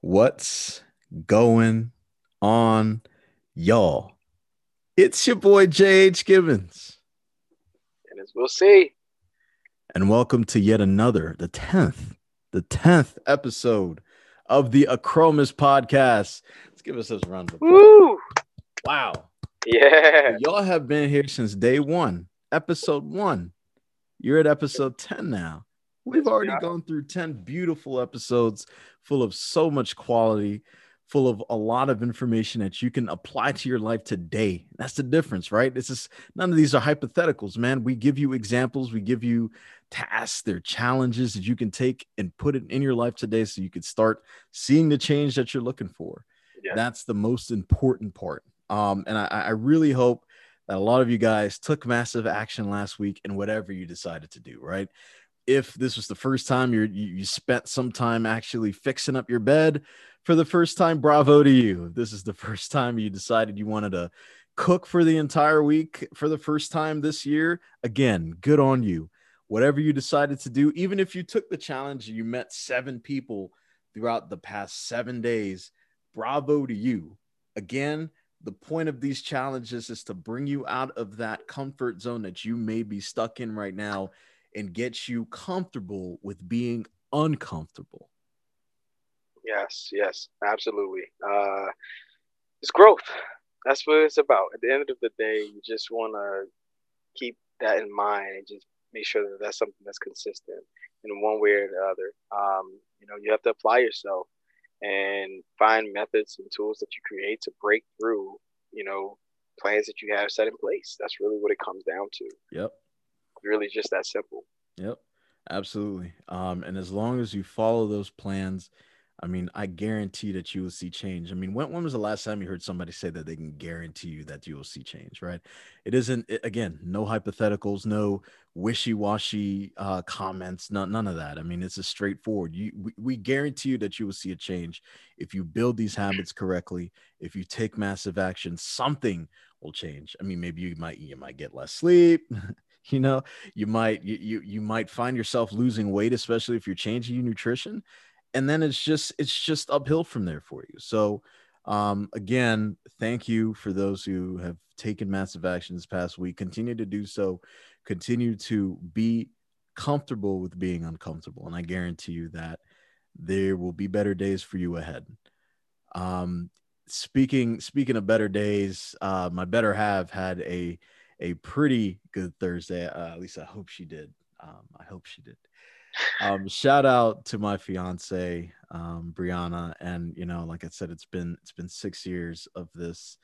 What's going on, y'all? It's your boy JH Gibbons, And as Will C., and welcome to yet another, the 10th, the 10th episode of the Achromous podcast. Let's give us a round of applause. woo, Wow. yeah, Y'all have been here since day one, episode one. You're at episode 10 now. We've already are. gone through 10 beautiful episodes full of so much quality, full of a lot of information that you can apply to your life today. That's the difference, right? This is none of these are hypotheticals, man. We give you examples, we give you tasks, they're challenges that you can take and put it in your life today so you can start seeing the change that you're looking for Yeah. that's the most important part um and I, I really hope that a lot of you guys took massive action last week in whatever you decided to do right if this was the first time you you spent some time actually fixing up your bed for the first time bravo to you if this is the first time you decided you wanted to cook for the entire week for the first time this year again good on you whatever you decided to do even if you took the challenge you met seven people throughout the past seven days bravo to you. Again, the point of these challenges is to bring you out of that comfort zone that you may be stuck in right now and gets you comfortable with being uncomfortable. yes, yes, absolutely. Uh, it's growth. That's what it's about. At the end of the day, you just want to keep that in mind and just make sure that that's something that's consistent in one way or the other. Um, you know, you have to apply yourself and find methods and tools that you create to break through. You know, plans that you have set in place. That's really what it comes down to. Yep. Really, just that simple. Yep. Absolutely. Um, and as long as you follow those plans, I mean, I guarantee that you will see change. I mean, when, when was the last time you heard somebody say that they can guarantee you that you will see change, right? It isn't, it- again, no hypotheticals, no wishy washy uh, comments, none, none of that. I mean, it's a straightforward. You, we, we guarantee you that you will see a change if you build these habits correctly. If you take massive action, something will change. I mean, maybe you might, you might get less sleep. you know, you might, you, you, might find yourself losing weight, especially if you're changing your nutrition and then it's just it's just uphill from there for you. So um again thank you for those who have taken massive action this past week. Continue to do so. Continue to be comfortable with being uncomfortable and i guarantee you that there will be better days for you ahead. Um speaking speaking of better days uh my better have had a a pretty good thursday uh, at least i hope she did. Um i hope she did. Um shout out to my fiance um brianna and you know like i said it's been it's been six years of this.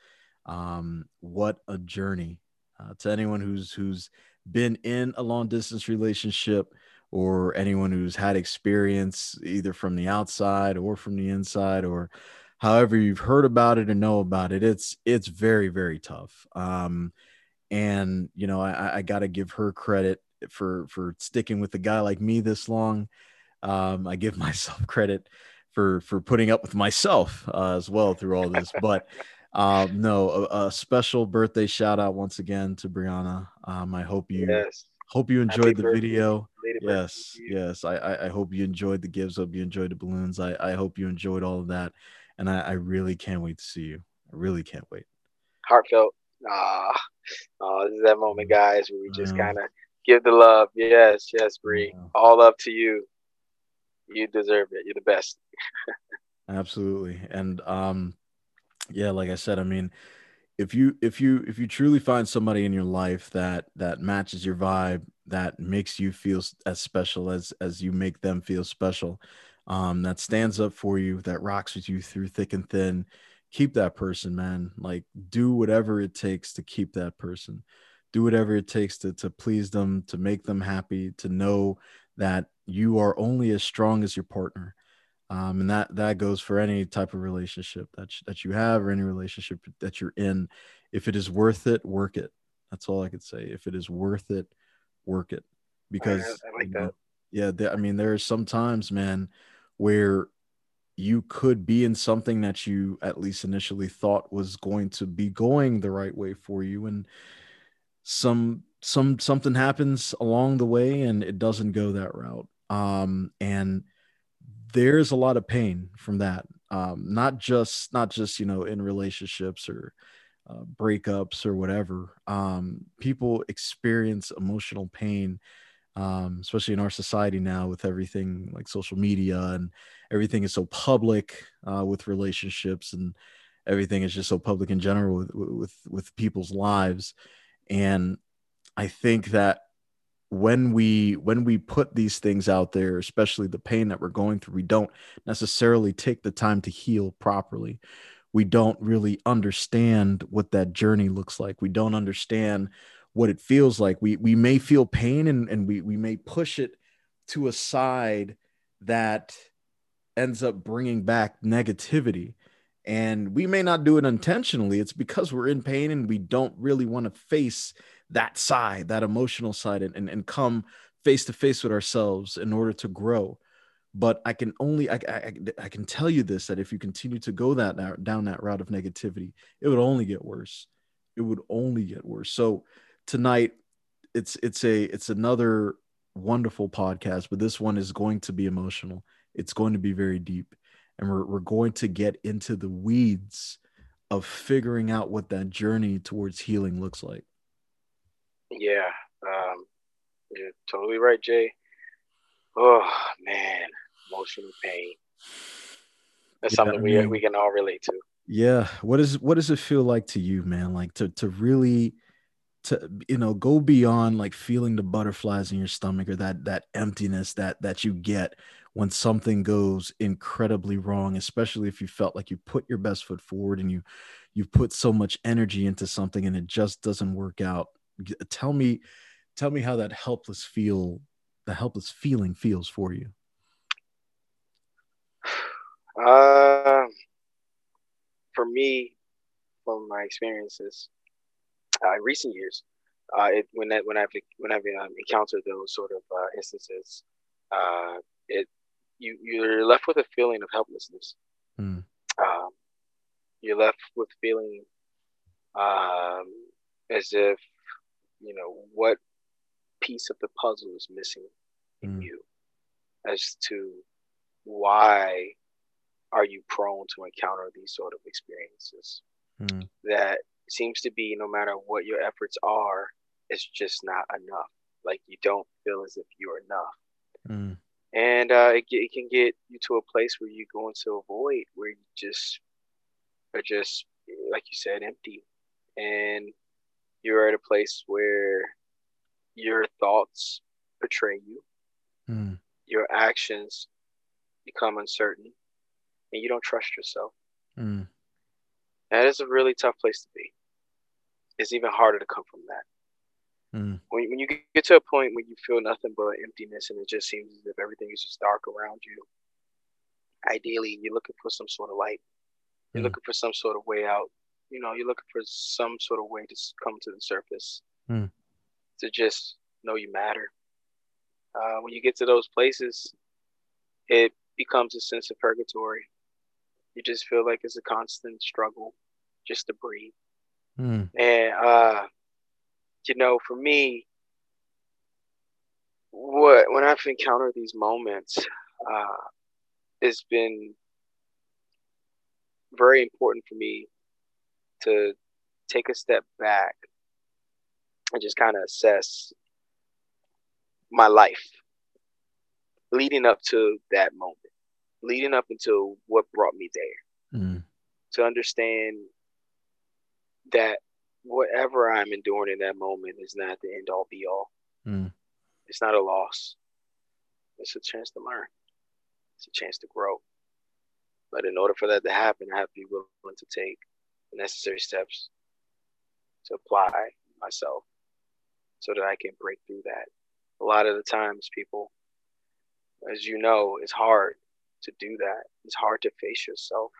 Um what a journey uh, to anyone who's who's been in a long distance relationship or anyone who's had experience either from the outside or from the inside or however you've heard about it or know about it it's it's very very tough. Um and you know i i got to give her credit for for sticking with a guy like me this long. Um i give myself credit for for putting up with myself uh, as well through all this but um no a, a special birthday shout out once again to brianna. Um i hope you Yes. hope you Happy enjoyed the birthday. video. Yes yes I, I i hope you enjoyed the gifts hope you enjoyed the balloons. I i hope you enjoyed all of that and i i really can't wait to see you. I really can't wait. Heartfelt. Ah, oh, this is that moment, guys, where we just kind of give the love. Yes, yes, Bree. Yeah. All up to you. You deserve it. You're the best. absolutely and um yeah like i said i mean if you if you if you truly find somebody in your life that that matches your vibe that makes you feel as special as as you make them feel special um that stands up for you that rocks with you through thick and thin keep that person man like do whatever it takes to keep that person do whatever it takes to to please them to make them happy to know that you are only as strong as your partner um, and that that goes for any type of relationship that sh- that you have or any relationship that you're in. If it is worth it, work it. That's all I could say. If it is worth it, work it. Because I like you know, yeah, there, I mean, there are some times, man, where you could be in something that you at least initially thought was going to be going the right way for you, and some some something happens along the way, and it doesn't go that route. Um, and there's a lot of pain from that. um, not just not just you know in relationships or uh, breakups or whatever. Um, people experience emotional pain, um, especially in our society now with everything like social media and everything is so public uh, with relationships and everything is just so public in general with, with with people's lives. And I think that when we when we put these things out there especially the pain that we're going through we don't necessarily take the time to heal properly we don't really understand what that journey looks like we don't understand what it feels like we we may feel pain and, and we we may push it to a side that ends up bringing back negativity and we may not do it intentionally it's because we're in pain and we don't really want to face that side, that emotional side, and, and, and come face to face with ourselves in order to grow. But I can only I, I, I can tell you this that if you continue to go that down that route of negativity, it would only get worse. It would only get worse. So tonight, it's it's a it's another wonderful podcast, but this one is going to be emotional. It's going to be very deep, and we're we're going to get into the weeds of figuring out what that journey towards healing looks like. Yeah, um, you're totally right, Jay. Oh man, emotional pain. That's yeah, something I mean, we we can all relate to. Yeah. What is what does it feel like to you, man? Like to to really to you know go beyond like feeling the butterflies in your stomach or that that emptiness that that you get when something goes incredibly wrong especially if you felt like you put your best foot forward and you you put so much energy into something and it just doesn't work out. Tell me tell me how that helpless feel the helpless feeling feels for you. Uh for me from my experiences in recent years uh, it, when that when I've when I've um, encountered those sort of uh, instances, uh, it you you're left with a feeling of helplessness. Mm. Um, you're left with feeling um, as if you know what piece of the puzzle is missing in mm. you as to why are you prone to encounter these sort of experiences mm. that seems to be no matter what your efforts are it's just not enough like you don't feel as if you're enough mm. and uh, it, it can get you to a place where you go into a void where you just are just like you said empty and you're at a place where your thoughts betray you, mm. your actions become uncertain, and you don't trust yourself. Mm. That is a really tough place to be. It's even harder to come from that. Mm. When, when you get to a point where you feel nothing but emptiness and it just seems as if everything is just dark around you, ideally you're looking for some sort of light. You're mm. looking for some sort of way out you know you're looking for some sort of way to come to the surface mm. to just know you matter uh, when you get to those places it becomes a sense of purgatory you just feel like it's a constant struggle just to breathe mm. and uh, you know for me what when i've encountered these moments uh, it's been very important for me to take a step back and just kind of assess my life leading up to that moment, leading up until what brought me there. Mm. To understand that whatever I'm enduring in that moment is not the end all be all. Mm. It's not a loss. It's a chance to learn. It's a chance to grow. But in order for that to happen, I have to be willing to take the necessary steps to apply myself so that I can break through that. A lot of the times, people, as you know, it's hard to do that. It's hard to face yourself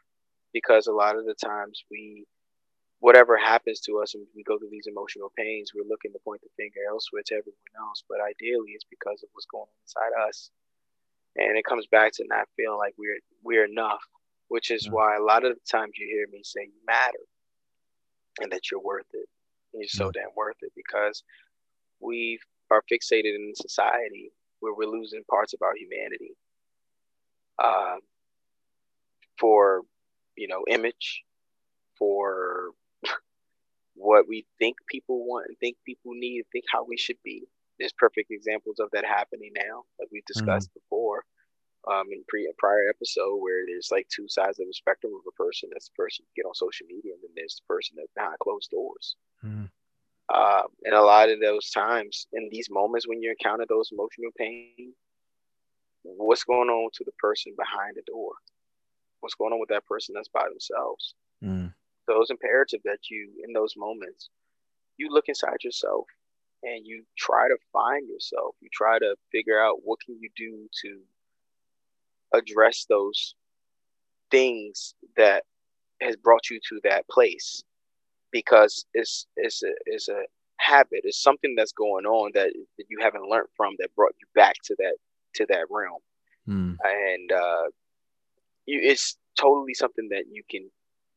because a lot of the times we, whatever happens to us and we go through these emotional pains, we're looking to point the finger elsewhere to everyone else. But ideally, it's because of what's going on inside us. And it comes back to not feeling like we're we're enough which is mm-hmm. why a lot of the times you hear me say you matter and that you're worth it. And you're so mm-hmm. damn worth it because we are fixated in society where we're losing parts of our humanity. Uh, for you know image, for what we think people want and think people need, think how we should be. There's perfect examples of that happening now, like we've mm-hmm. discussed mm. before um, in pre prior episode, where there's like two sides of the spectrum of a person. That's the person you get on social media, and then there's the person that's behind closed doors. Mm. Um, and a lot of those times, in these moments when you encounter those emotional pain, what's going on to the person behind the door? What's going on with that person that's by themselves? Mm. So it's imperative that you, in those moments, you look inside yourself and you try to find yourself. You try to figure out what can you do to address those things that has brought you to that place because it's it's a it's a habit it's something that's going on that, that you haven't learned from that brought you back to that to that realm mm. and uh you it's totally something that you can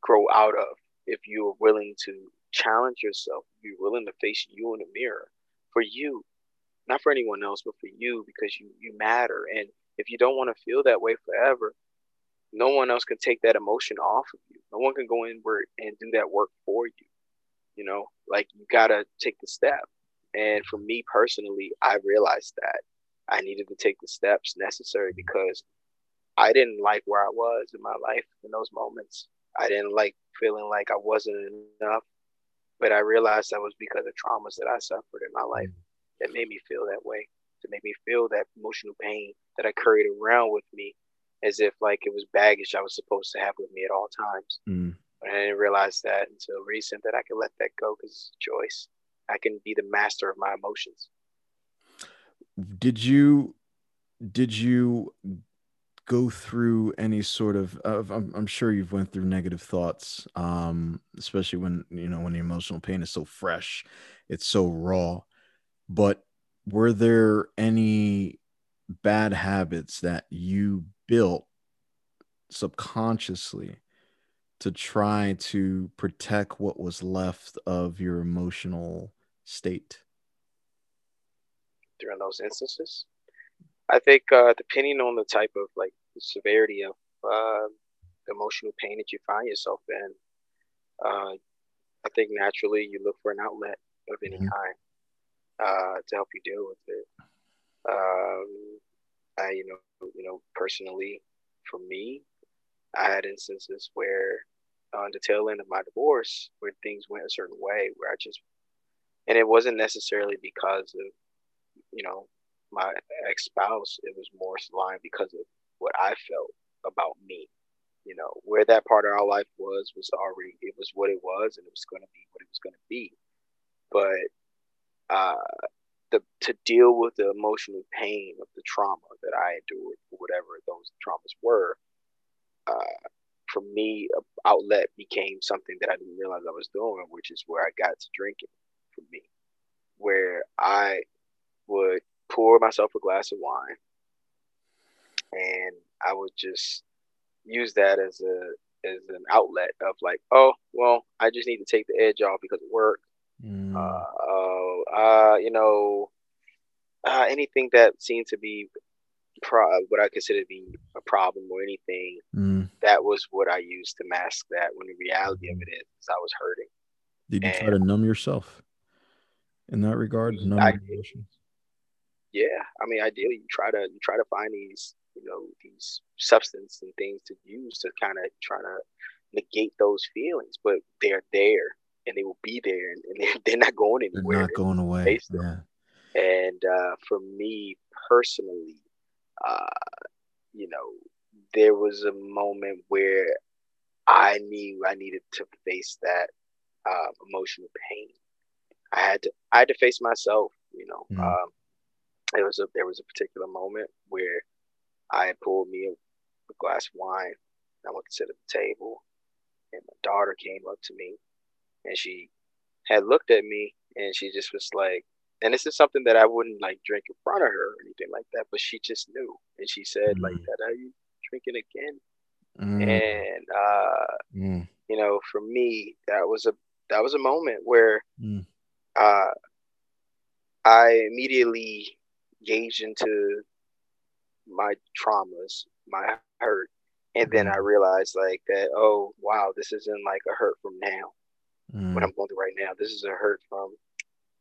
grow out of if you're willing to challenge yourself you're willing to face you in the mirror for you not for anyone else but for you because you you matter and if you don't want to feel that way forever, no one else can take that emotion off of you. No one can go inward and do that work for you. You know, like you gotta take the step. And for me personally, I realized that I needed to take the steps necessary because I didn't like where I was in my life in those moments. I didn't like feeling like I wasn't enough. But I realized that was because of traumas that I suffered in my life that made me feel that way to make me feel that emotional pain that I carried around with me as if like it was baggage I was supposed to have with me at all times. Mm. But I didn't realize that until recent that I could let that go because it's a choice. I can be the master of my emotions. Did you did you go through any sort of, of I'm, I'm, sure you've went through negative thoughts um especially when you know when the emotional pain is so fresh it's so raw. But were there any bad habits that you built subconsciously to try to protect what was left of your emotional state during those instances i think uh, depending on the type of like the severity of uh, emotional pain that you find yourself in uh, i think naturally you look for an outlet of any mm-hmm. kind uh, to help you deal with it. Um, I, you know, you know, personally, for me, I had instances where on the tail end of my divorce, where things went a certain way, where I just, and it wasn't necessarily because of, you know, my ex spouse. It was more aligned because of what I felt about me. You know, where that part of our life was was already it was what it was, and it was going to be what it was going to be. But uh, the, to deal with the emotional pain of the trauma that I endured, whatever those traumas were, uh, for me, outlet became something that I didn't realize I was doing, which is where I got to drinking for me, where I would pour myself a glass of wine and I would just use that as a as an outlet of like, oh, well, I just need to take the edge off because of work. Mm. Uh, uh, you know, uh, anything that seemed to be pro- what I consider to be a problem or anything, mm. that was what I used to mask that. When the reality of it is, is I was hurting. Did you and try to numb yourself in that regard? Numb I, yeah, I mean, ideally, you try to you try to find these you know these substance and things to use to kind of try to negate those feelings, but they're there and they will be there and, and they're not going anywhere. They're not going away. Yeah. And uh, for me personally, uh, you know, there was a moment where I knew I needed to face that uh, emotional pain. I had to I had to face myself. You know, mm. um, it was a there was a particular moment where I pulled me a, a glass of wine. I went to sit at the table, and my daughter came up to me and she had looked at me and she just was like and this is something that I wouldn't like drink in front of her or anything like that, but she just knew. And she said, mm. like that, are you drinking again? Mm. And uh mm. you know, for me, that was a that was a moment where mm. uh I immediately gauged into my traumas, my hurt, And then I mm. realized like that, oh wow, this isn't like a hurt from now. Mm. What I'm going through right now. This is a hurt from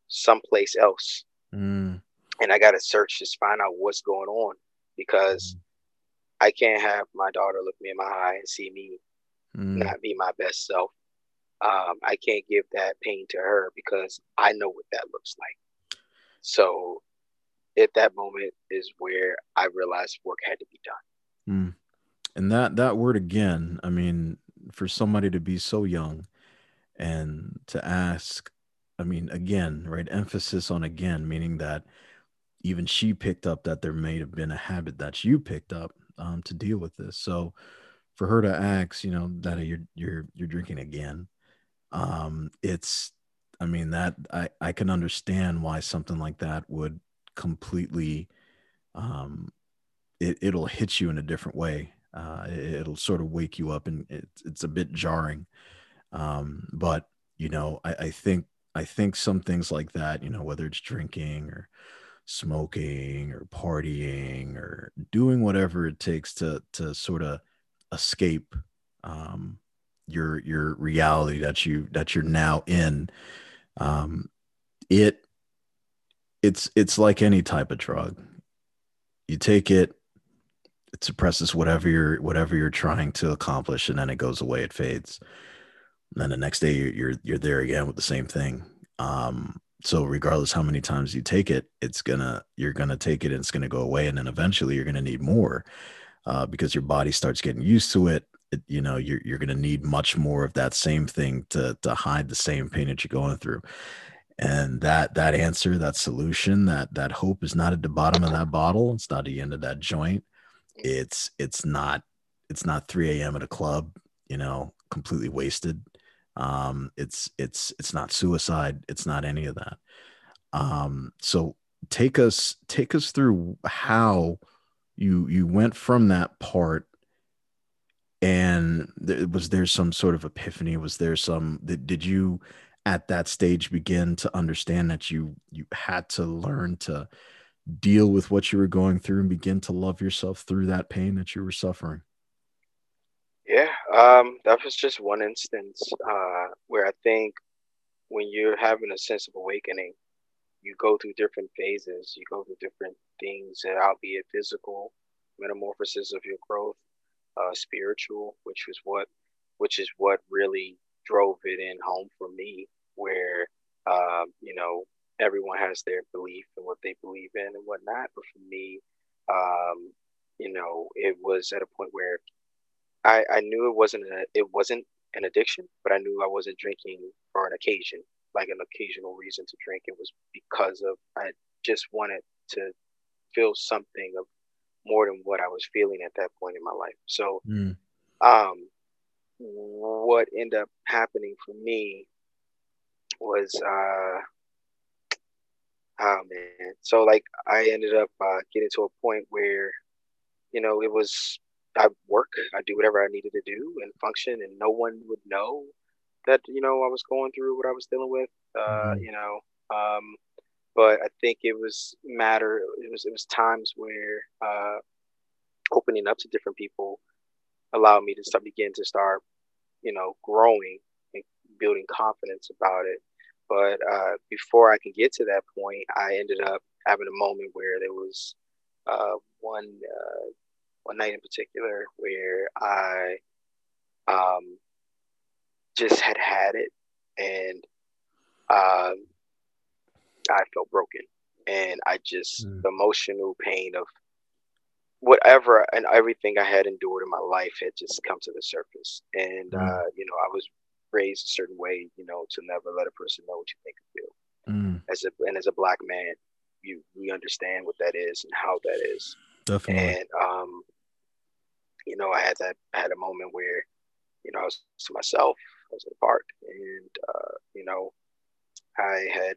someplace else. Mm. And I gotta search to find out what's going on because mm. I can't have my daughter look me in my eye and see me mm. not be my best self. Um, I can't give that pain to her because I know what that looks like. So at that moment is where I realized work had to be done. Mm. And that that word again, I mean, for somebody to be so young and to ask, I mean, again, right? Emphasis on again, meaning that even she picked up that there may have been a habit that you picked up um, to deal with this. So for her to ask, you know, that you're you're you're drinking again, um, it's I mean that I I can understand why something like that would completely um it, it'll hit you in a different way. Uh it, will sort of wake you up and it, it's a bit jarring. Um but you know I, I think i think some things like that you know whether it's drinking or smoking or partying or doing whatever it takes to to sort of escape um, your your reality that you that you're now in um, it it's it's like any type of drug. You take it it suppresses whatever you're whatever you're trying to accomplish and then it goes away it fades. And then the next day you're you're, you're there again with the same thing. Um, so regardless how many times you take it it's gonna you're gonna take it and it's gonna go away and then eventually you're gonna need more uh, because your body starts getting used to it, it you know you're, you're gonna need much more of that same thing to to hide the same pain that you're going through and that that answer that solution that that hope is not at the bottom of that bottle it's not the end of that joint it's it's not it's not 3 a.m at a club you know completely wasted um, it's it's it's not suicide. It's not any of that. Um, so take us take us through how you you went from that part and th- was there some sort of epiphany was there some did, did you at that stage begin to understand that you you had to learn to deal with what you were going through and begin to love yourself through that pain that you were suffering yeah, um, that was just one instance uh, where I think when you're having a sense of awakening, you go through different phases. You go through different things, uh, albeit physical metamorphosis of your growth, uh, spiritual, which was what, which is what really drove it in home for me. Where um, you know everyone has their belief and what they believe in and whatnot, but for me, um, you know, it was at a point where I, I knew it wasn't a, it wasn't an addiction, but I knew I wasn't drinking for an occasion, like an occasional reason to drink. It was because of I just wanted to feel something of more than what I was feeling at that point in my life. So, mm. um, what ended up happening for me was, uh, oh man, so like I ended up uh, getting to a point where, you know, it was I work, I do whatever I needed to do and function, and no one would know that you know I was going through what I was dealing with. Uh, mm-hmm. You know, um, but I think it was matter. It was it was times where uh, opening up to different people allowed me to start begin to start, you know, growing building confidence about it. But uh, before I can get to that point, I ended up having a moment where there was uh, one uh, one night in particular where I um, just had had it and um, I felt broken. And I just, mm. the emotional pain of whatever and everything I had endured in my life had just come to the surface. And, mm. uh, you know, I was raised a certain way, you know, to never let a person know what you think and feel. Mm. As a, and as a black man, you, we understand what that is and how that is. Definitely. And, um, you know, I had that I had a moment where, you know, I was to myself. I was in the park, and uh, you know, I had,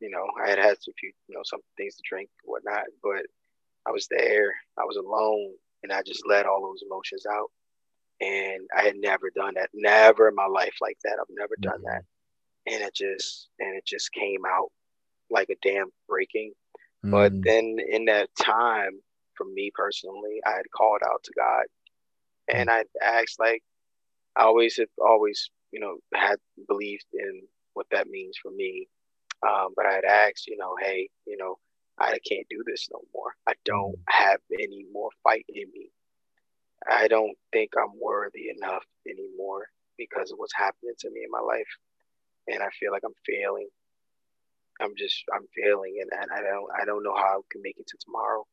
you know, I had had a few, you know, some things to drink, whatnot, but I was there. I was alone, and I just let all those emotions out. And I had never done that, never in my life like that. I've never mm-hmm. done that, and it just and it just came out like a damn breaking. Mm-hmm. But then in that time, for me personally, I had called out to God and I asked like I always have always you know had believed in what that means for me, um, but I had asked you know hey you know I can't do this no more. I don't mm-hmm. have any more fight in me. I don't think I'm worthy enough anymore because of what's happening to me in my life, and I feel like I'm failing. I'm just I'm failing, and, and I don't I don't know how I can make it to tomorrow.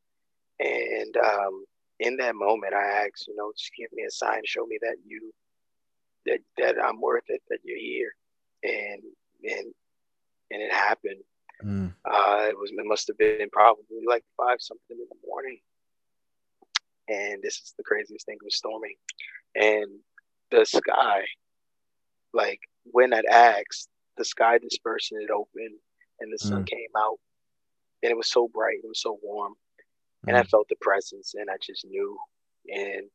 And um, in that moment, I asked, you know, just give me a sign, show me that you that that I'm worth it, that you're here, and and and it happened. Mm. Uh, it was it must have been probably like five something in the morning, and this is the craziest thing. Was storming, and the sky, like when I asked, the sky dispersed and it opened, and the sun mm. came out, and it was so bright, it was so warm, mm. and I mm. felt the presence, and I just knew, and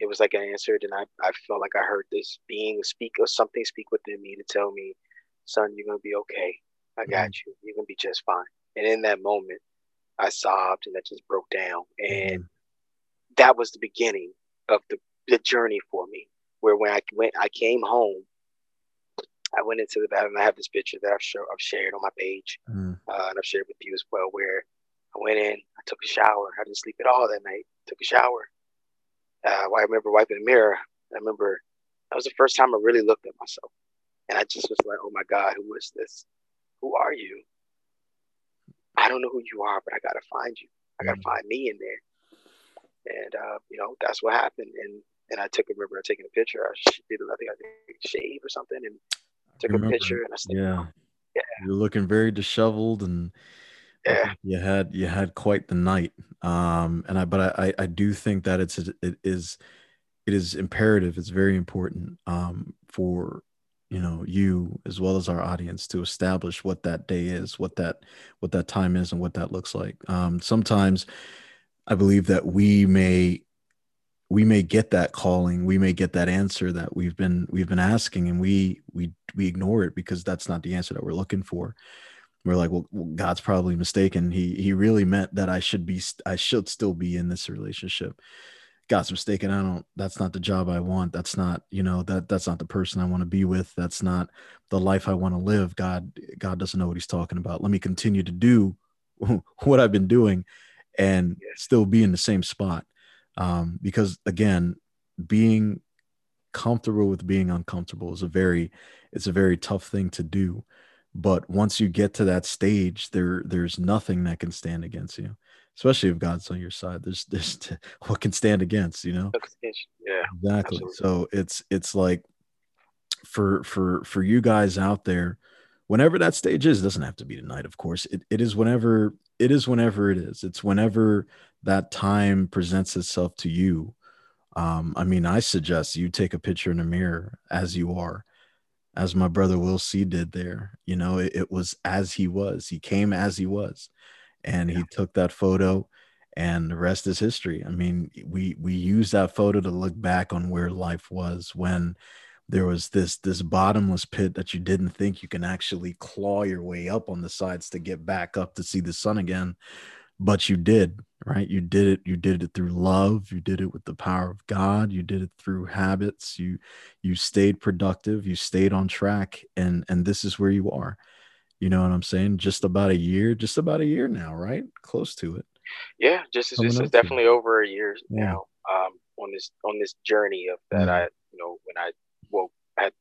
it was like an answered, and I, I felt like I heard this being speak or something speak within me to tell me, son, you're gonna be okay. I got mm. you. You're gonna be just fine. And in that moment, I sobbed and I just broke down, and mm. That was the beginning of the the journey for me. Where when I went, I came home I went into the bathroom. I have this picture that I've, show, I've shared on my page, mm. uh, and I've shared with you as well. Where I went in, I took a shower. I didn't sleep at all that night. Took a shower. Uh, I remember wiping the mirror. I remember that was the first time I really looked at myself, and I just was like, "Oh my God, who is this? Who are you? I don't know who you are, but I gotta find you. I gotta mm. find me in there." And uh, you know, that's what happened. And and I took. I remember taking a picture. I did. I think I did shave or something, and took a picture and I said, yeah. yeah. You're looking very disheveled and yeah. you had you had quite the night. Um and I but I I do think that it's it is it is imperative, it's very important um for you know you as well as our audience to establish what that day is what that what that time is and what that looks like um sometimes i believe that we may we may get that calling we may get that answer that we've been we've been asking and we we we ignore it because that's not the answer that we're looking for. We're like well, well god's probably mistaken. He he really meant that i should be i should still be in this relationship. God's mistaken. I don't that's not the job i want. That's not you know that that's not the person i want to be with. That's not the life i want to live. God god doesn't know what he's talking about. Let me continue to do what i've been doing and still be in the same spot um, because again being comfortable with being uncomfortable is a very it's a very tough thing to do. But once you get to that stage there there's nothing that can stand against you especially if god's on your side. There's there's what can stand against you know? Yeah exactly. absolutely. so it's it's like for for for you guys out there whenever that stage is it doesn't have to be tonight of course. It, it is whenever it is whenever it is. It's whenever that time presents itself to you. Um, i mean i suggest you take a picture in a mirror as you are as my brother Will C. did there. You know it, it was as he was. He came as he was and yeah. he took that photo and the rest is history. I mean we we use that photo to look back on where life was when there was this this bottomless pit that you didn't think you can actually claw your way up on the sides to get back up to see the sun again but you did right? You did it you did it through love you did it with the power of god you did it through habits you you stayed productive you stayed on track and and this is where you are. You know what i'm saying? Just about a year just about a year now right? Close to it. Yeah just this is definitely over a year yeah. now um on this on this journey of that mm. i you know when i woke at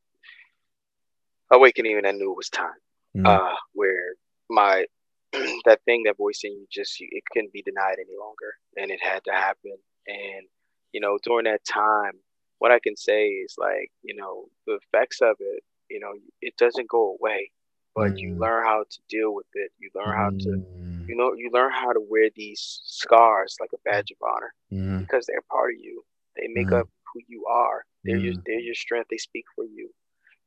awakening and i knew it was time mm. uh where my that thing, that voice in you, just it couldn't be denied any longer, and it had to happen. And you know, during that time, what I can say is like, you know, the effects of it, you know, it doesn't go away, but mm. you learn how to deal with it. You learn how to, you mm. know, you learn how to wear these scars like a badge of honor mm. because they're part of you. They make mm. up who you are. They're your, mm. they're your strength. They speak for you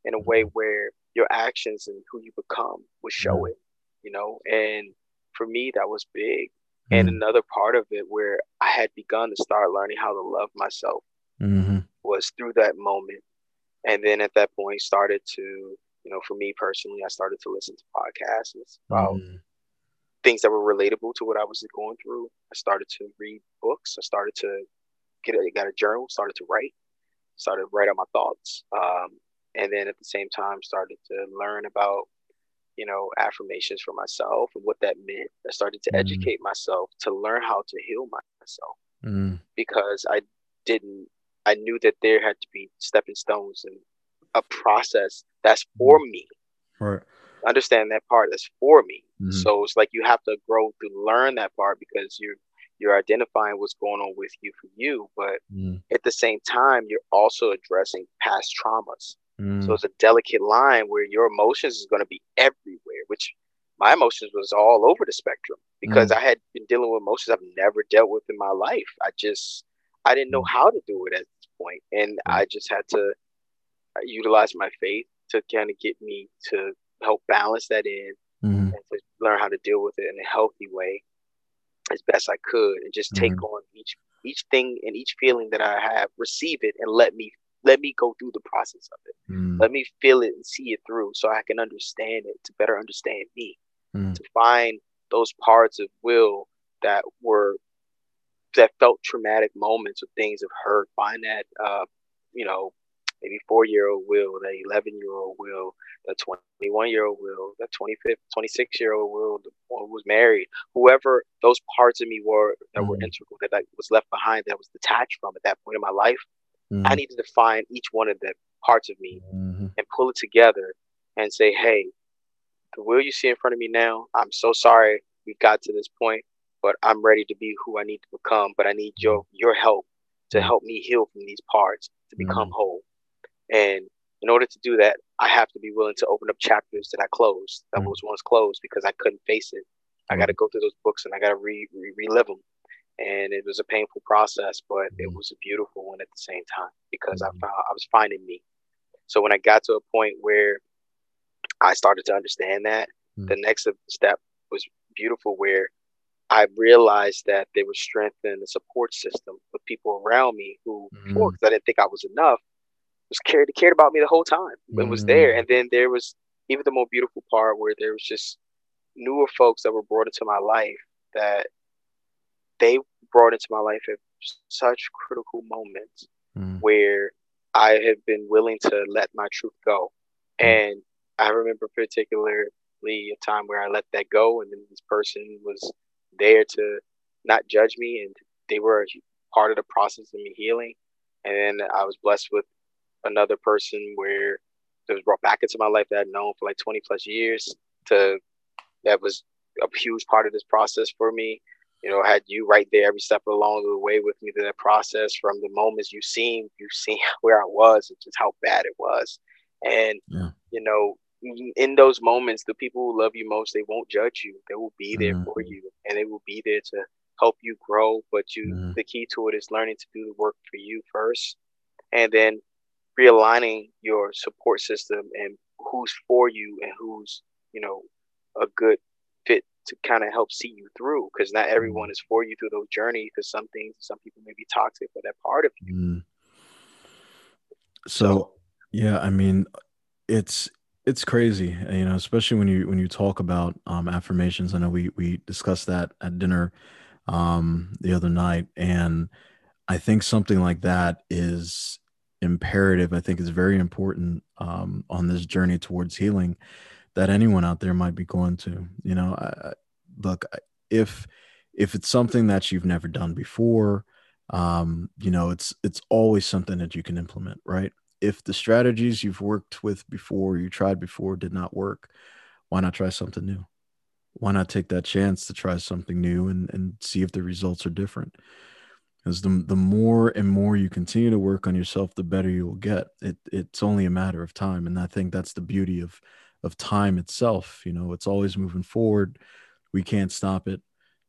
in a way mm. where your actions and who you become will show it you know, and for me, that was big. Mm-hmm. And another part of it where I had begun to start learning how to love myself mm-hmm. was through that moment. And then at that point, started to, you know, for me personally, I started to listen to podcasts about mm-hmm. things that were relatable to what I was going through. I started to read books. I started to get a, got a journal, started to write, started to write out my thoughts, um, and then at the same time started to learn about you know affirmations for myself and what that meant. I started to mm. educate myself to learn how to heal myself mm. because I didn't. I knew that there had to be stepping stones and a process that's for mm. me. Right. Understand that part that's for me. Mm-hmm. So it's like you have to grow to learn that part because you're you're identifying what's going on with you for you, but mm. at the same time, you're also addressing past traumas. Mm. So it's a delicate line where your emotions is going to be everywhere, which my emotions was all over the spectrum because mm. I had been dealing with emotions I've never dealt with in my life. I just I didn't know mm. how to do it at this point, and I just had to uh, utilize my faith to kind of get me to help balance that in mm-hmm. and to learn how to deal with it in a healthy way as best I could and just take mm-hmm. on each each thing and each feeling that I have, receive it and let me let me go through the process of it. Mm. Let me feel it and see it through so I can understand it to better understand me. Mm. To find those parts of will that were that felt traumatic moments or things of hurt. Find that uh, you know, maybe four year old will, that eleven year old will, that 21 year old will, that 25, 26 year old will, the one who was married, whoever those parts of me were that mm were integral, that I was left behind, that was detached from at that point in my life, mm I needed to find each one of the parts of me mm-hmm. and pull it together and say, hey, the will you see in front of me now, I'm so sorry we got to this point, but I'm ready to be who I need to become. But I need your your help to help me heal from these parts to become mm whole. And in order to do that, I have to be willing to open up chapters that I closed, that mm was once closed because I couldn't face it. I got to go through those books and I got to re, re- relive them. And it was a painful process, but mm it was a beautiful one at the same time because mm I found I was finding me. So when I got to a point where I started to understand that, the next step was beautiful where I realized that there was strength in the support system with people around me who, because I didn't think I was enough, was cared cared about me the whole time and was there. And then there was even the more beautiful part where there was just newer folks that were brought into my life that they brought into my life at such critical moments mm. where I had been willing to let my truth go. Mm. And I remember particularly a time where I let that go, and then this person was there to not judge me, and they were part of the process of me healing. And then I was blessed with another person where that was brought back into my life that I'd known for like 20 plus years to that was a huge part of this process for me. You know, I had you right there every step along the way with me through that process from the moments you seen, you seen where I was and just how bad it was. And, yeah. you know, in those moments, the people who love you most, they won't judge you. They will be there mm-hmm. for you and they will be there to help you grow. But you, mm-hmm. the key to it is learning to do the work for you first. And then realigning your support system and who's for you and who's you know a good fit to kind of help see you through because not everyone mm. is for you through those journeys because some things some people may be toxic for that part of you mm. so, so yeah i mean it's it's crazy you know especially when you when you talk about um, affirmations i know we we discussed that at dinner um the other night and i think something like that is imperative i think is very important um, on this journey towards healing that anyone out there might be going to you know I, look if if it's something that you've never done before um, you know it's it's always something that you can implement right? If the strategies you've worked with before you tried before did not work why not try something new? Why not take that chance to try something new and, and see if the results are different because the, the more and more you continue to work on yourself the better you will get. It it's only a matter of time and i think that's the beauty of of time itself you know it's always moving forward. We can't stop it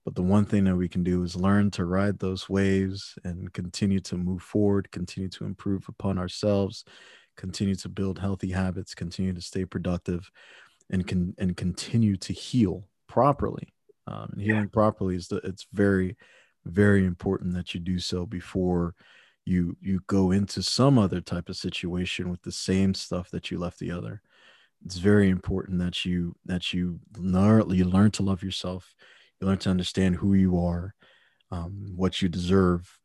but the one thing that we can do is learn to ride those waves and continue to move forward continue to improve upon ourselves continue to build healthy habits continue to stay productive and can and continue to heal properly. Um, and healing properly is the it's very very important that you do so before you you go into some other type of situation with the same stuff that you left the other. It's very important that you that you learn you learn to love yourself you learn to understand who you are um, what you deserve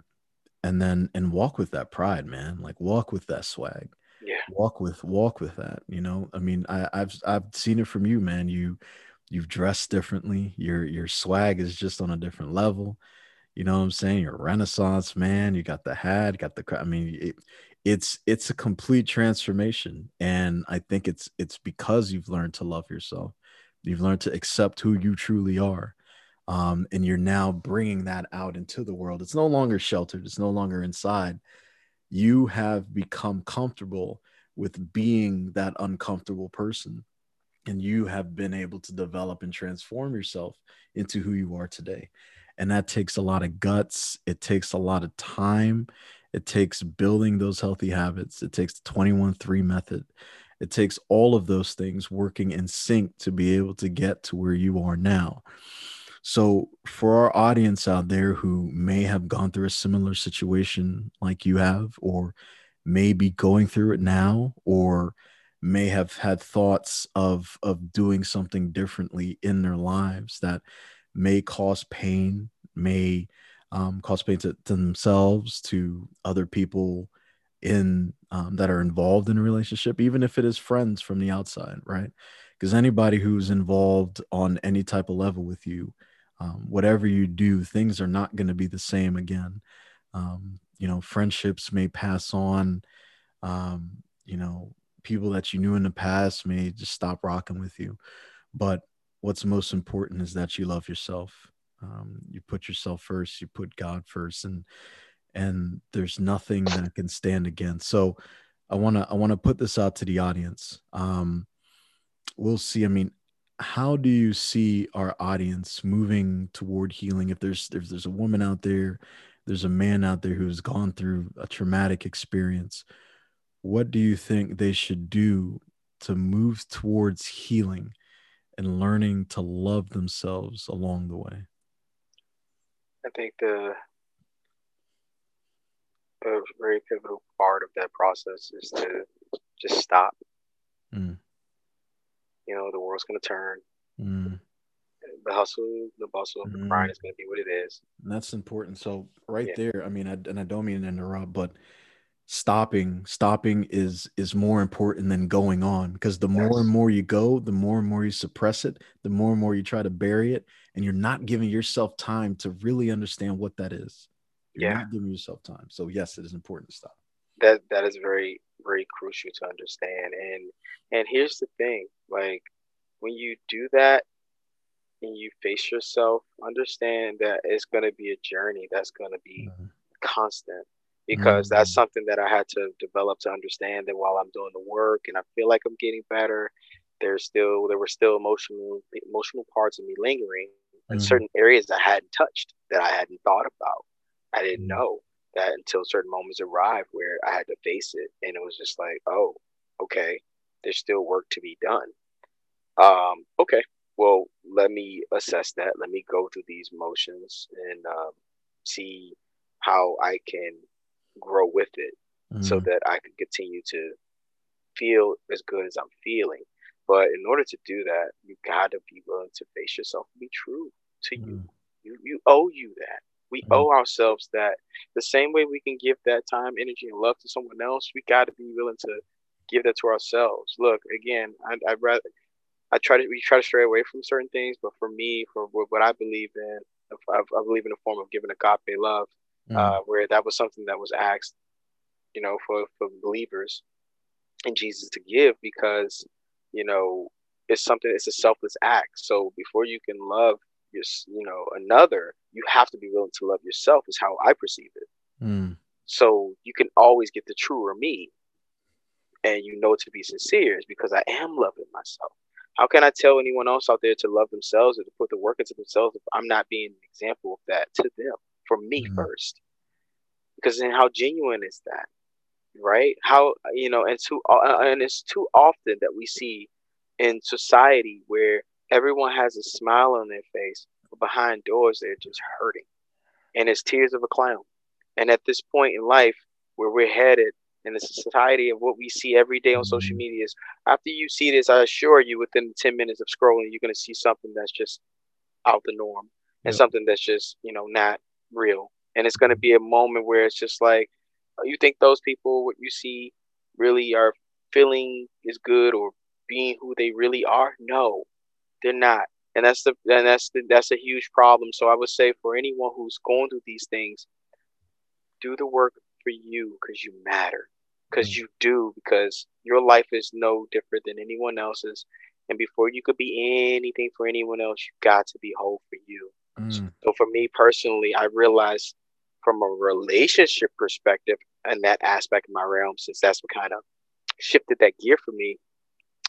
and then and walk with that pride man. Like walk with that swag. Yeah. Walk with walk with that you know? I mean i i've i've seen it from you man. You you've dressed differently. Your your swag is just on a different level you know what i'm saying? You're a renaissance man you got the hat got the i mean it, it's it's a complete transformation and i think it's it's because you've learned to love yourself. You've learned to accept who you truly are um, and you're now bringing that out into the world. It's no longer sheltered it's no longer inside. You have become comfortable with being that uncomfortable person and you have been able to develop and transform yourself into who you are today and that takes a lot of guts it takes a lot of time it takes building those healthy habits. It takes the 21 3 method. It takes all of those things working in sync to be able to get to where you are now. So, for our audience out there who may have gone through a similar situation like you have, or may be going through it now, or may have had thoughts of of doing something differently in their lives that may cause pain, may um, cause pain to, to, themselves, to other people in um, that are involved in a relationship, even if it is friends from the outside, right? Because anybody who's involved on any type of level with you, um, whatever you do, things are not going to be the same again. Um, you know, friendships may pass on. Um, you know, people that you knew in the past may just stop rocking with you. But what's most important is that you love yourself. Um, you put yourself first you put god first and and there's nothing that can stand against. So i want to i want to put this out to the audience. Um, Will C i mean how do you see our audience moving toward healing? If there's if there's a woman out there there's a man out there who's gone through a traumatic experience what do you think they should do to move towards healing and learning to love themselves along the way I think the a very pivotal part of that process is to just stop. Mm. You know, the world's going to turn. Mm. The hustle, the bustle, mm. the grind is going to be what it is. And that's important. So right yeah. there, I mean, I, and I don't mean to interrupt, but stopping, stopping is is more important than going on because the more yes. and more you go, the more and more you suppress it, the more and more you try to bury it, and you're not giving yourself time to really understand what that is. You're yeah. not giving yourself time. So yes, it is important to stop. That that is very very crucial to understand. And and here's the thing, like when you do that and you face yourself, understand that it's going to be a journey that's going to be mm-hmm. constant because mm-hmm. that's something that I had to develop to understand that while I'm doing the work and I feel like I'm getting better, there's still there were still emotional emotional parts of me lingering in mm-hmm. certain areas I hadn't touched that I hadn't thought about. I didn't mm-hmm. know that until certain moments arrived where I had to face it, and it was just like, oh, okay, there's still work to be done. Um, okay, well, let me assess that. Let me go through these motions and um, see how I can grow with it, mm-hmm. so that I can continue to feel as good as I'm feeling. But in order to do that, you got to be willing to face yourself and be true to mm. you. You you owe you that. We mm. owe ourselves that. The same way we can give that time, energy, and love to someone else, we got to be willing to give that to ourselves. Look, again, I, I'd rather I try to we try to stray away from certain things, but for me, for what I believe in, I, I believe in a form of giving agape love, mm. uh, where that was something that was asked, you know, for for believers in Jesus to give because you know, it's something, it's a selfless act. So before you can love your, you know, another, you have to be willing to love yourself, is how I perceive it. Mm. So you can always get the truer me. And you know to be sincere is because I am loving myself. How can I tell anyone else out there to love themselves or to put the work into themselves if I'm not being an example of that to them, for me mm. first? Because then how genuine is that? right? How you know, and too uh, and it's too often that we see in society where everyone has a smile on their face, but behind doors they're just hurting, and it's tears of a clown. And at this point in life, where we're headed in the society of what we see every day on social mm-hmm. media is after you see this, I assure you, within 10 minutes of scrolling, you're going to see something that's just out the norm and yep. something that's just, you know, not real. And it's going to be a moment where it's just like oh, you think those people what you see really are feeling is good or being who they really are? No they're not. And that's the and that's the, that's a huge problem. So i would say for anyone who's going through these things do the work for you because you matter. Because mm. you do because your life is no different than anyone else's. And before you could be anything for anyone else you got to be whole for you mm. so for me personally i realized from a relationship perspective and that aspect of my realm since that's what kind of shifted that gear for me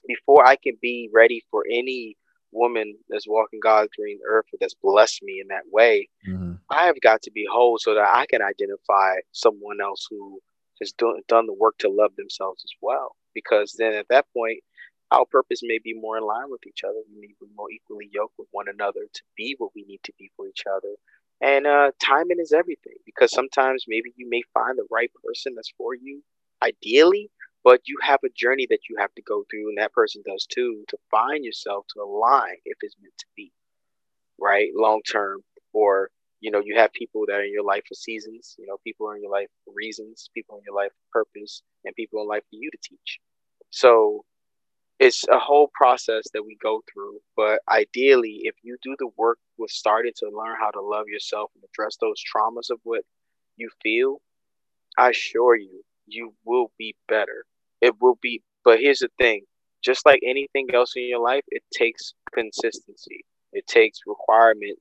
before i can be ready for any woman that's walking God's green earth that's blessed me in that way, mm-hmm. I have got to be whole so that I can identify someone else who has done, done the work to love themselves as well. Because then at that point, our purpose may be more in line with each other. We may be more equally yoked with one another to be what we need to be for each other. And uh, timing is everything because sometimes maybe you may find the right person that's for you, ideally, but you have a journey that you have to go through and that person does too to find yourself to align if it's meant to be right long term or you know you have people that are in your life for seasons you know people are in your life for reasons people in your life for purpose and people in life for you to teach so it's a whole process that we go through but ideally if you do the work with starting to learn how to love yourself and address those traumas of what you feel i assure you you will be better. It will be but here's the thing just like anything else in your life it takes consistency. It takes requirement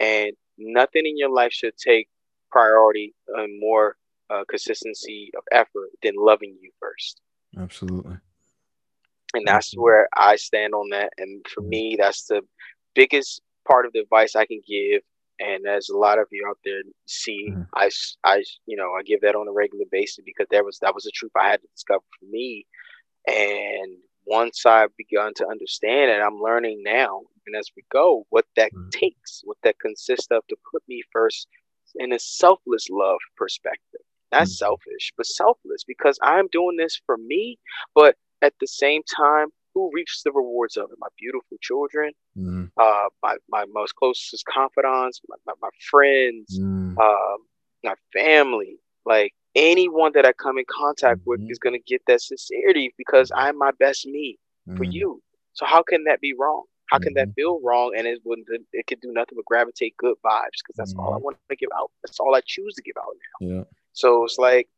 and nothing in your life should take priority and more uh, consistency of effort than loving you first. Absolutely and that's where i stand on that and for me that's the biggest part of the advice i can give and as a lot of you out there see mm-hmm. i i you know i give that on a regular basis because there was that was a truth i had to discover for me and once i've begun to understand it i'm learning now and as we go what that mm-hmm. takes what that consists of to put me first in a selfless love perspective not mm-hmm. selfish but selfless because i'm doing this for me but at the same time who reaps the rewards of it? My beautiful children, mm. uh, my, my most closest confidants, my, my, my friends, mm. uh, my family. Like anyone that I come in contact mm-hmm. with is going to get that sincerity because I'm my best me for you. So how can that be wrong? How can that mm-hmm. feel wrong? And it wouldn't. It could do nothing but gravitate good vibes because that's all I mm-hmm. want to give out. That's all I choose to give out now. Yeah. So it's like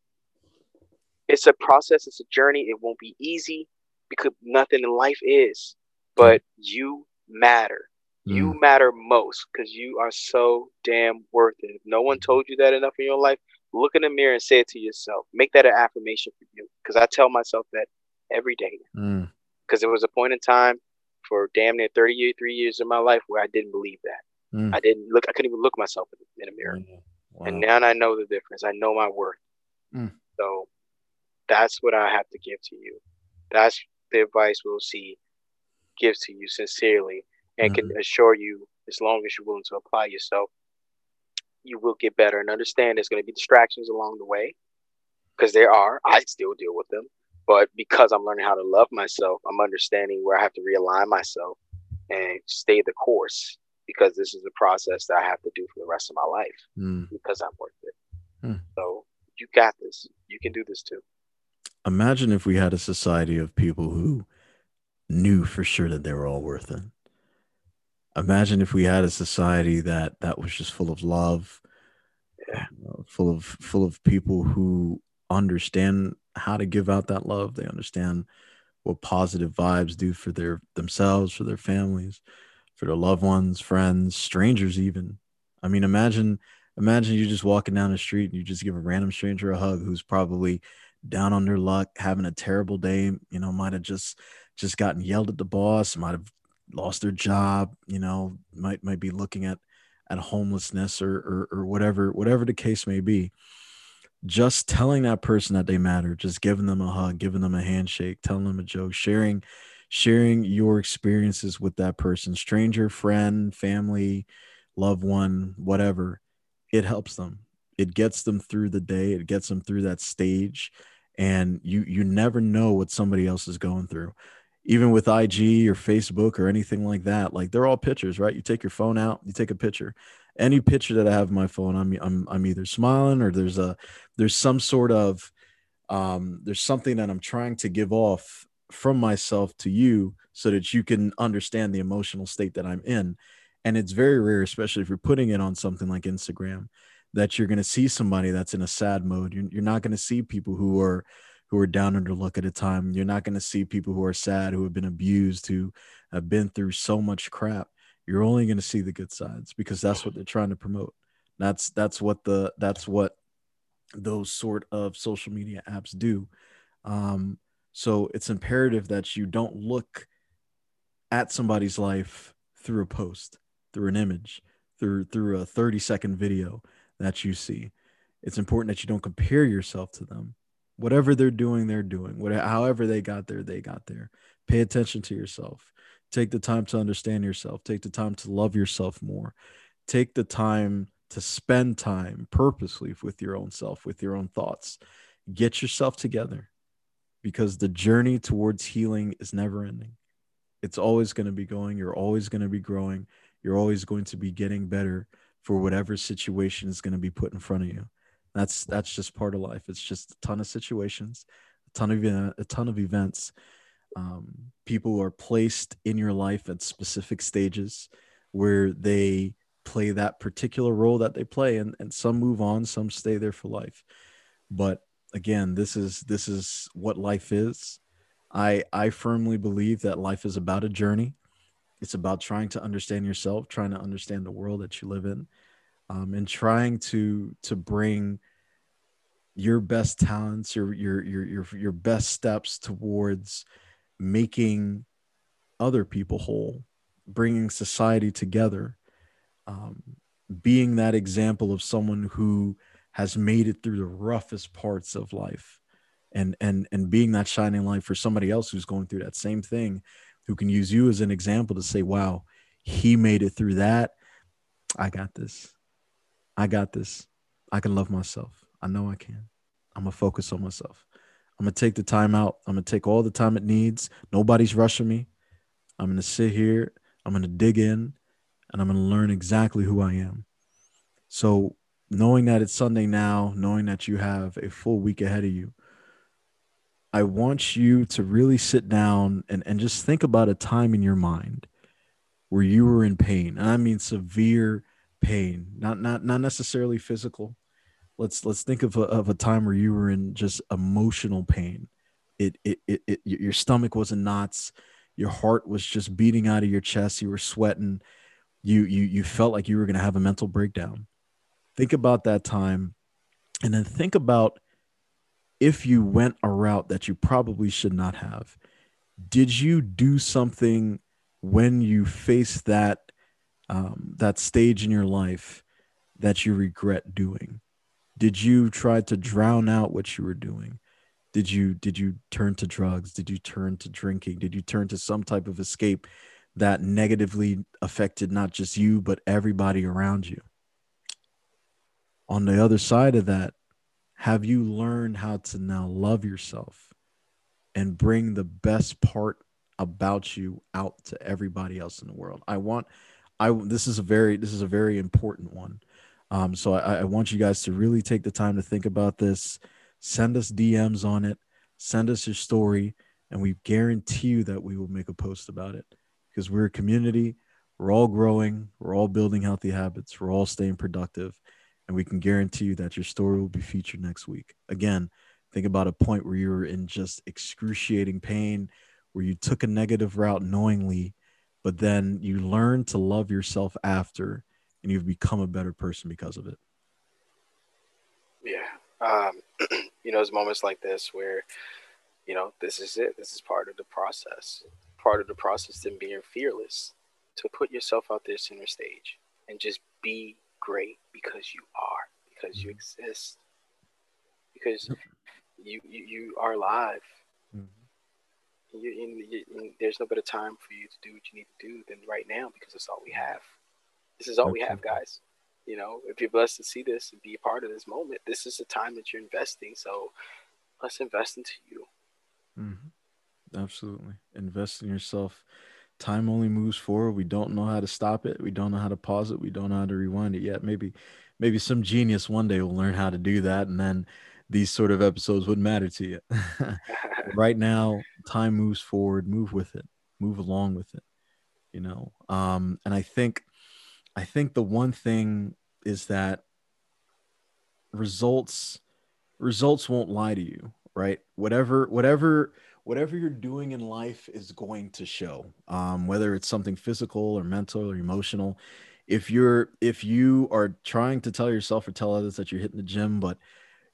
it's a process. It's a journey. It won't be easy because nothing in life is. But you matter. Mm. You matter most because you are so damn worth it. If no one told you that enough in your life, look in the mirror and say it to yourself. Make that an affirmation for you. Because I tell myself that every day. Because mm. there was a point in time for damn near 33 years of my life where I didn't believe that. Mm. I didn't look, I couldn't even look myself in, in a mirror. Wow. And now I know the difference. I know my worth. Mm. So that's what I have to give to you. That's the advice Will C gives to you sincerely and mm-hmm. can assure you as long as you're willing to apply yourself you will get better and understand there's going to be distractions along the way because there are i still deal with them but because i'm learning how to love myself i'm understanding where i have to realign myself and stay the course because this is a process that i have to do for the rest of my life mm. because i'm worth it mm. so you got this you can do this too imagine if we had a society of people who knew for sure that they were all worth it. Imagine if we had a society that that was just full of love, yeah. uh, full of full of people who understand how to give out that love. They understand what positive vibes do for their themselves, for their families, for their loved ones, friends, strangers even. I mean, imagine imagine you just walking down the street and you just give a random stranger a hug who's probably down on their luck, having a terrible day, you know, might have just just gotten yelled at the boss, might have lost their job, you know, might might be looking at at homelessness or, or or whatever whatever the case may be. Just telling that person that they matter, just giving them a hug, giving them a handshake, telling them a joke, sharing sharing your experiences with that person, stranger, friend, family, loved one, whatever, it helps them. It gets them through the day, it gets them through that stage and you you never know what somebody else is going through even with IG or Facebook or anything like that, like they're all pictures, right? You take your phone out, you take a picture. Any picture that I have my phone, I'm I'm I'm either smiling or there's a there's some sort of um there's something that I'm trying to give off from myself to you so that you can understand the emotional state that I'm in. And it's very rare, especially if you're putting it on something like Instagram, that you're going to see somebody that's in a sad mode. You're, you're not going to see people who are who are down under luck at a time. You're not going to see people who are sad, who have been abused, who have been through so much crap. You're only going to see the good sides because that's what they're trying to promote. That's that's what the that's what those sort of social media apps do. Um, so it's imperative that you don't look at somebody's life through a post, through an image, through through a 30 second video that you see. It's important that you don't compare yourself to them whatever they're doing, they're doing. Whatever, however they got there, they got there. Pay attention to yourself. Take the time to understand yourself. Take the time to love yourself more. Take the time to spend time purposely with your own self, with your own thoughts. Get yourself together because the journey towards healing is never ending. It's always going to be going. You're always going to be growing. You're always going to be getting better for whatever situation is going to be put in front of you. That's that's just part of life. It's just a ton of situations, a ton of a ton of events. Um, people are placed in your life at specific stages where they play that particular role that they play, and and some move on, some stay there for life. But again, this is this is what life is. I I firmly believe that life is about a journey. It's about trying to understand yourself, trying to understand the world that you live in, um, and trying to to bring your best talents, your your your your your best steps towards making other people whole, bringing society together, um, being that example of someone who has made it through the roughest parts of life, and and and being that shining light for somebody else who's going through that same thing, who can use you as an example to say, "Wow, he made it through that. I got this." I got this. I can love myself. I know I can. I'm gonna focus on myself. I'm gonna take the time out. I'm gonna take all the time it needs. Nobody's rushing me. I'm gonna sit here. I'm gonna dig in, and I'm gonna learn exactly who I am. So, knowing that it's Sunday now, knowing that you have a full week ahead of you, I want you to really sit down and, and just think about a time in your mind where you were in pain. And I mean severe pain, not not not necessarily physical. Let's let's think of a, of a time where you were in just emotional pain. It, it it it your stomach was in knots, your heart was just beating out of your chest. You were sweating. You you you felt like you were going to have a mental breakdown. Think about that time, and then think about if you went a route that you probably should not have. Did you do something when you faced that um, that stage in your life that you regret doing? Did you try to drown out what you were doing? Did you did you turn to drugs? Did you turn to drinking? Did you turn to some type of escape that negatively affected not just you but everybody around you? On the other side of that, have you learned how to now love yourself and bring the best part about you out to everybody else in the world? I want I this is a very this is a very important one. Um, so I, I want you guys to really take the time to think about this. Send us DMs on it. Send us your story, and we guarantee you that we will make a post about it because we're a community. We're all growing. We're all building healthy habits. We're all staying productive, and we can guarantee you that your story will be featured next week. Again, think about a point where you were in just excruciating pain, where you took a negative route knowingly but then you learn to love yourself after and you've become a better person because of it. Yeah. Um, you know it's moments like this where you know this is it. This is part of the process. Part of the process in being fearless to put yourself out there center stage and just be great because you are because you mm-hmm. exist because you, you you are alive mm-hmm you, you, you, there's no better time for you to do what you need to do than right now because it's all we have. This is all okay. we have, guys. You know, if you're blessed to see this and be a part of this moment, this is the time that you're investing. So let's invest into you. Mm-hmm. Absolutely. Invest in yourself. Time only moves forward. We don't know how to stop it. We don't know how to pause it. We don't know how to rewind it yet. Maybe, maybe some genius one day will learn how to do that. And then these sort of episodes wouldn't matter to you. right now, time moves forward. Move with it. Move along with it. You know. Um, and I think, I think the one thing is that results results won't lie to you right whatever whatever whatever you're doing in life is going to show um, whether it's something physical or mental or emotional. If you're if you are trying to tell yourself or tell others that you're hitting the gym but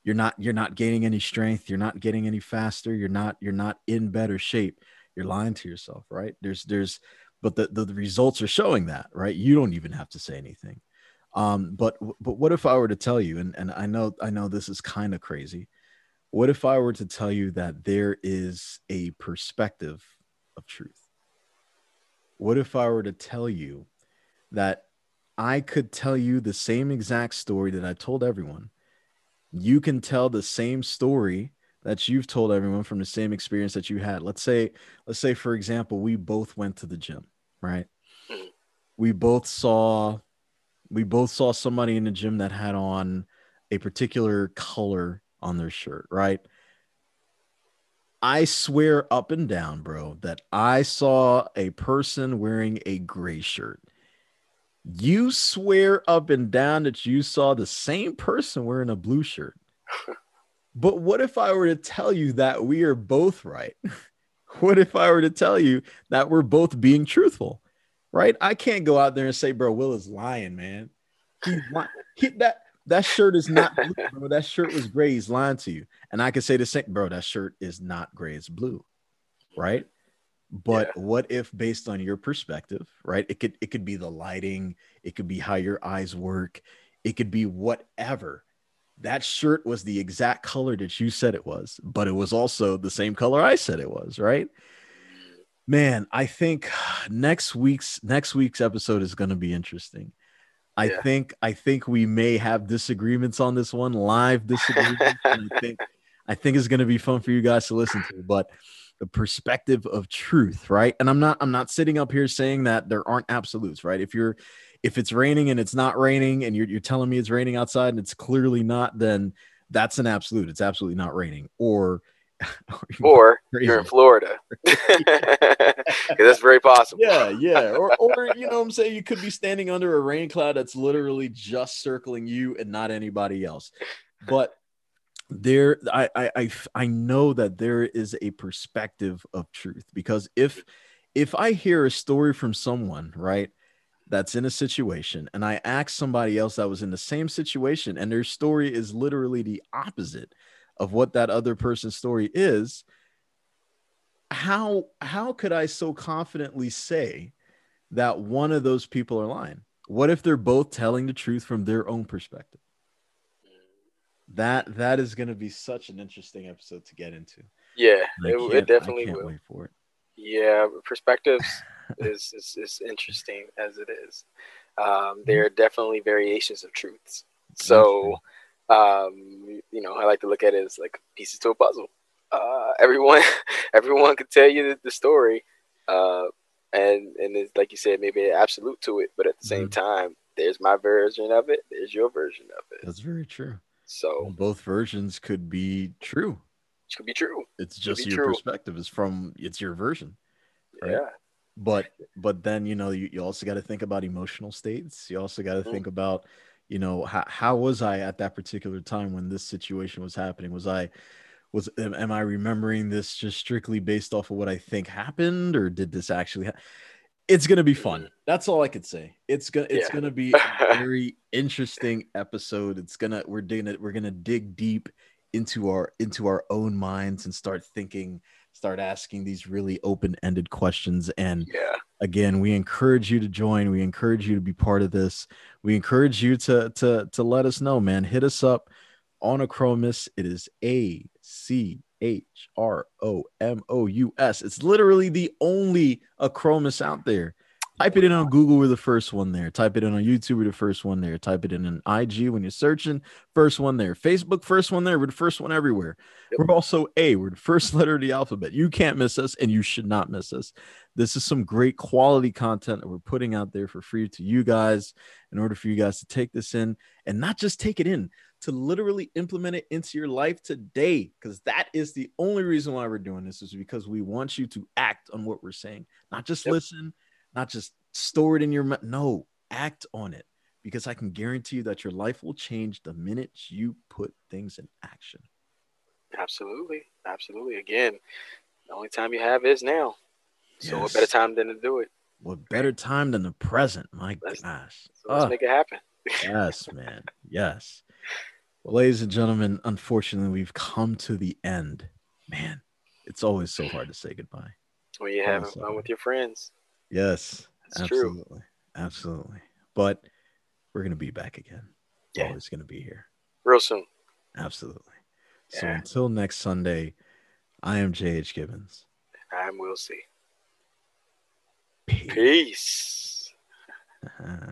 you're not you're not gaining any strength you're not getting any faster you're not you're not in better shape you're lying to yourself right? There's there's but the, the, the results are showing that right? You don't even have to say anything. Um, but but what if I were to tell you, and, and I know I know this is kind of crazy. What if I were to tell you that there is a perspective of truth? What if I were to tell you that I could tell you the same exact story that I told everyone? You can tell the same story that you've told everyone from the same experience that you had. Let's say, let's say, for example, we both went to the gym, right? Mm-hmm. We both saw we both saw somebody in the gym that had on a particular color on their shirt, right? I swear up and down, bro, that I saw a person wearing a gray shirt. You swear up and down that you saw the same person wearing a blue shirt. but what if I were to tell you that we are both right? what if I were to tell you that we're both being truthful? right? I can't go out there and say, bro, Will is lying, man. He's lying. He, that that shirt is not blue, bro. That shirt was gray. He's lying to you. And I can say the same, bro. That shirt is not gray. It's blue, right? But yeah. what if, based on your perspective, right? It could it could be the lighting. It could be how your eyes work. It could be whatever. That shirt was the exact color that you said it was, but it was also the same color I said it was, right? man i think next week's next week's episode is going to be interesting i yeah. think i think we may have disagreements on this one live disagreements i think i think it's going to be fun for you guys to listen to but the perspective of truth right? And i'm not i'm not sitting up here saying that there aren't absolutes right? If you're if it's raining and it's not raining and you're, you're telling me it's raining outside and it's clearly not then that's an absolute. It's absolutely not raining. Or or you're in Florida. that's very possible. Yeah, yeah. Or, or you know, I'm saying you could be standing under a rain cloud that's literally just circling you and not anybody else. But there, I, I, I, I know that there is a perspective of truth because if, if I hear a story from someone, right, that's in a situation, and I ask somebody else that was in the same situation, and their story is literally the opposite of what that other person's story is how how could i so confidently say that one of those people are lying? What if they're both telling the truth from their own perspective? That that is going to be such an interesting episode to get into. Yeah it, it, definitely will. wait for it. Yeah perspectives is, is is interesting as it is. Um, there are definitely variations of truths. So um, you know, I like to look at it as like pieces to a puzzle. Uh, everyone, everyone could tell you the, the story, uh, and and it's, like you said, maybe an absolute to it, but at the same mm-hmm. time, there's my version of it. There's your version of it. That's very true. So well, both versions could be true. It could be true. It's just your true. perspective. Is from it's your version. Right? Yeah. But but then you know you, you also got to think about emotional states. You also got to mm-hmm. think about you know how, how was i at that particular time when this situation was happening? Was i was am, am i remembering this just strictly based off of what i think happened or did this actually ha- it's gonna be fun. Mm-hmm. That's all i could say. It's gonna it's yeah. gonna be a very interesting episode. It's gonna we're digging it we're gonna dig deep into our into our own minds and start thinking start asking these really open-ended questions and yeah again we encourage you to join we encourage you to be part of this we encourage you to to to let us know man hit us up on Achromous it is a c h r o m o u s it's literally the only Achromous out there Type it in on Google, we're the first one there. Type it in on YouTube, we're the first one there. Type it in on IG when you're searching, first one there. Facebook, first one there. We're the first one everywhere. We're also A, we're the first letter of the alphabet. You can't miss us, and you should not miss us. This is some great quality content that we're putting out there for free to you guys in order for you guys to take this in and not just take it in, to literally implement it into your life today. Because that is the only reason why we're doing this, is because we want you to act on what we're saying, not just yep. listen not just store it in your no act on it because i can guarantee you that your life will change the minute you put things in action absolutely absolutely again the only time you have is now so yes. what better time than to do it what better time than the present my let's, gosh so let's oh. make it happen yes man yes well ladies and gentlemen unfortunately we've come to the end man it's always so hard to say goodbye when you're having fun with your friends Yes, That's absolutely, true. absolutely. But we're gonna be back again. Yeah. Always gonna be here. Real soon. Absolutely. Yeah. So until next Sunday, I am JH Gibbons. I'm Will C. Peace. Peace.